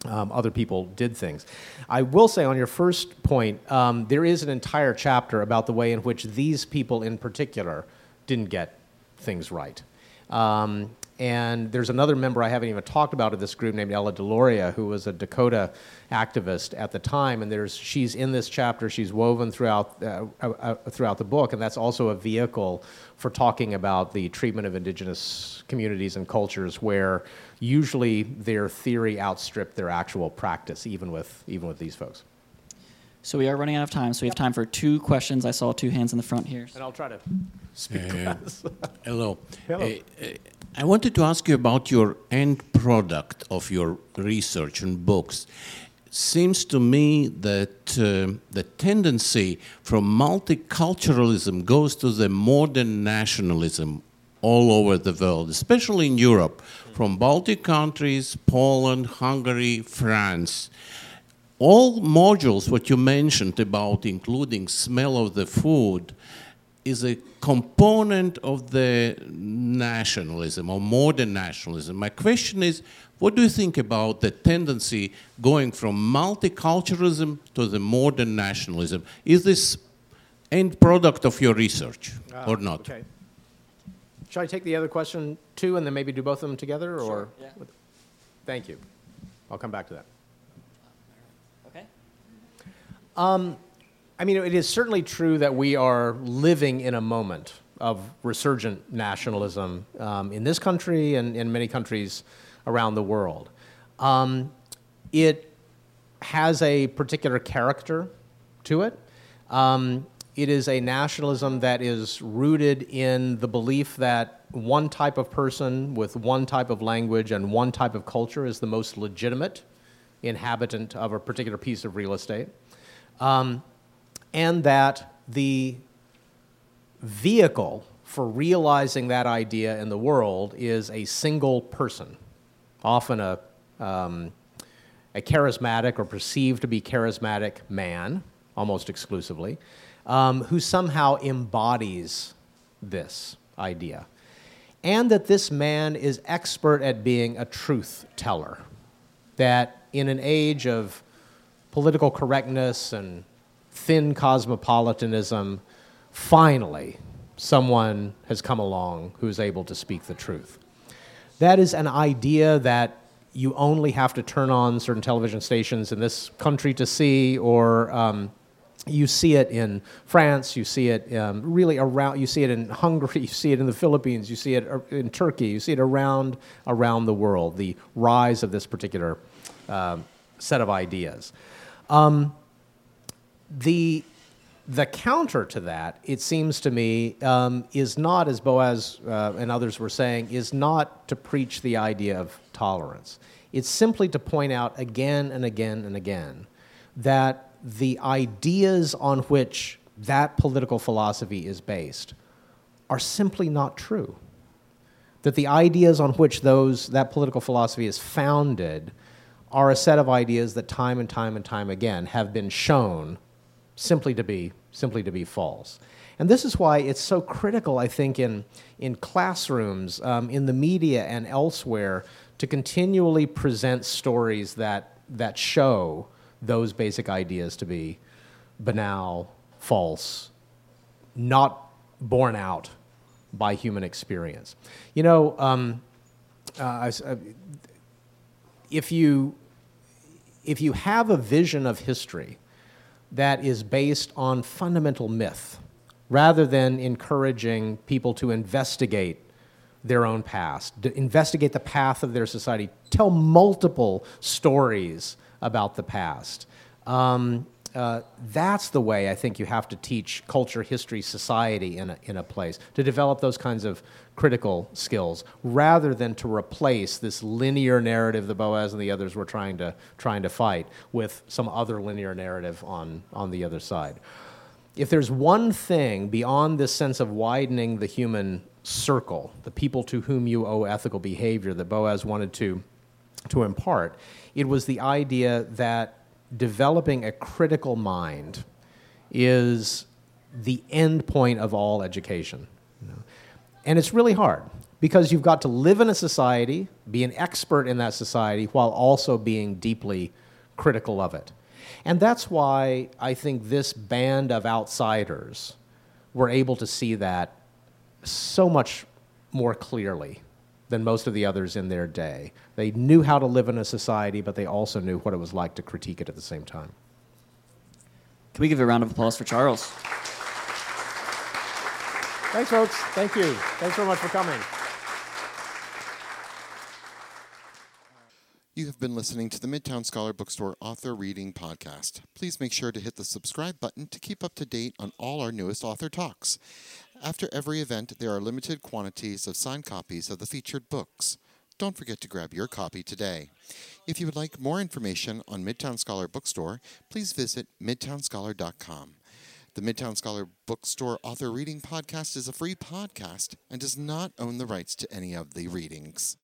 um, other people did things. I will say on your first point, um, there is an entire chapter about the way in which these people in particular didn't get things right. Um, and there's another member I haven't even talked about of this group named Ella Deloria, who was a Dakota activist at the time. And there's, she's in this chapter. She's woven throughout, uh, uh, uh, throughout the book. And that's also a vehicle for talking about the treatment of indigenous communities and cultures where usually their theory outstripped their actual practice, even with, even with these folks. So we are running out of time, so we have time for two questions. I saw two hands in the front here. And I'll try to speak uh, hello. Hello. Uh, uh, I wanted to ask you about your end product of your research and books. Seems to me that uh, the tendency from multiculturalism goes to the modern nationalism all over the world, especially in Europe, from Baltic countries, Poland, Hungary, France. All modules, what you mentioned about including smell of the food, is a component of the nationalism or modern nationalism. My question is, what do you think about the tendency going from multiculturalism to the modern nationalism? Is this end product of your research uh, or not? Okay. Should I take the other question too, and then maybe do both of them together, sure, or? Yeah. Thank you. I'll come back to that. Okay. Um, I mean, it is certainly true that we are living in a moment of resurgent nationalism um, in this country and in many countries around the world. Um, it has a particular character to it. Um, it is a nationalism that is rooted in the belief that one type of person with one type of language and one type of culture is the most legitimate inhabitant of a particular piece of real estate. Um, and that the vehicle for realizing that idea in the world is a single person, often a, um, a charismatic or perceived to be charismatic man, almost exclusively, um, who somehow embodies this idea. And that this man is expert at being a truth teller. That in an age of political correctness and thin cosmopolitanism, finally, someone has come along who's able to speak the truth. That is an idea that you only have to turn on certain television stations in this country to see, or um, you see it in France, you see it um, really around, you see it in Hungary, you see it in the Philippines, you see it in Turkey, you see it around, around the world, the rise of this particular uh, set of ideas. Um, the the counter to that, it seems to me, um, is not, as Boas uh, and others were saying, is not to preach the idea of tolerance. It's simply to point out again and again and again that the ideas on which that political philosophy is based are simply not true. That the ideas on which those, that political philosophy is founded are a set of ideas that time and time and time again have been shown simply to be simply to be false. And this is why it's so critical, I think, in, in classrooms, um, in the media, and elsewhere to continually present stories that, that show those basic ideas to be banal, false, not borne out by human experience. You know, um, uh, if you if you have a vision of history that is based on fundamental myth, rather than encouraging people to investigate their own past, to investigate the path of their society, tell multiple stories about the past. Um, uh, that's the way I think you have to teach culture, history, society in a, in a place, to develop those kinds of critical skills, rather than to replace this linear narrative that Boas and the others were trying to, trying to fight with some other linear narrative on, on the other side. If there's one thing beyond this sense of widening the human circle, the people to whom you owe ethical behavior that Boas wanted to, to impart, it was the idea that developing a critical mind is the end point of all education. You know? And it's really hard because you've got to live in a society, be an expert in that society, while also being deeply critical of it. And that's why I think this band of outsiders were able to see that so much more clearly than most of the others in their day. They knew how to live in a society, but they also knew what it was like to critique it at the same time. Can we give a round of applause for Charles? Thanks, folks. Thank you. Thanks very much for coming. You have been listening to the Midtown Scholar Bookstore Author Reading Podcast. Please make sure to hit the subscribe button to keep up to date on all our newest author talks. After every event, there are limited quantities of signed copies of the featured books. Don't forget to grab your copy today. If you would like more information on Midtown Scholar Bookstore, please visit midtownscholar.com. The Midtown Scholar Bookstore Author Reading Podcast is a free podcast and does not own the rights to any of the readings.